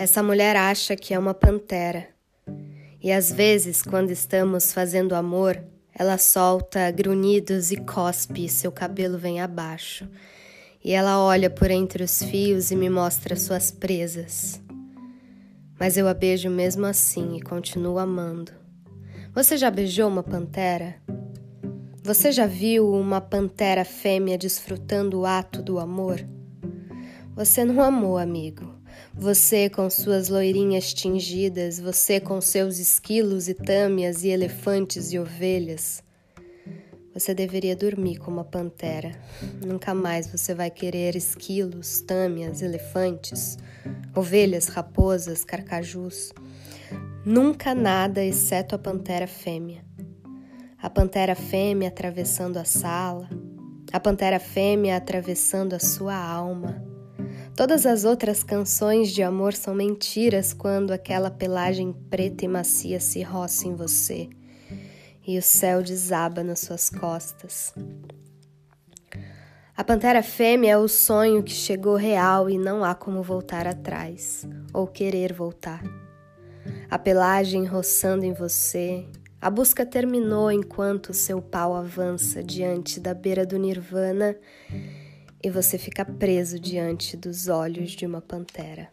Essa mulher acha que é uma pantera. E às vezes, quando estamos fazendo amor, ela solta grunhidos e cospe seu cabelo vem abaixo. E ela olha por entre os fios e me mostra suas presas. Mas eu a beijo mesmo assim e continuo amando. Você já beijou uma pantera? Você já viu uma pantera fêmea desfrutando o ato do amor? Você não amou, amigo. Você com suas loirinhas tingidas, você com seus esquilos e tâmias e elefantes e ovelhas. Você deveria dormir como uma pantera. Nunca mais você vai querer esquilos, tâmias, elefantes, ovelhas, raposas, carcajus. Nunca nada exceto a pantera fêmea. A pantera fêmea atravessando a sala, a pantera fêmea atravessando a sua alma Todas as outras canções de amor são mentiras quando aquela pelagem preta e macia se roça em você e o céu desaba nas suas costas. A pantera fêmea é o sonho que chegou real e não há como voltar atrás ou querer voltar. A pelagem roçando em você, a busca terminou enquanto seu pau avança diante da beira do nirvana e você fica preso diante dos olhos de uma pantera.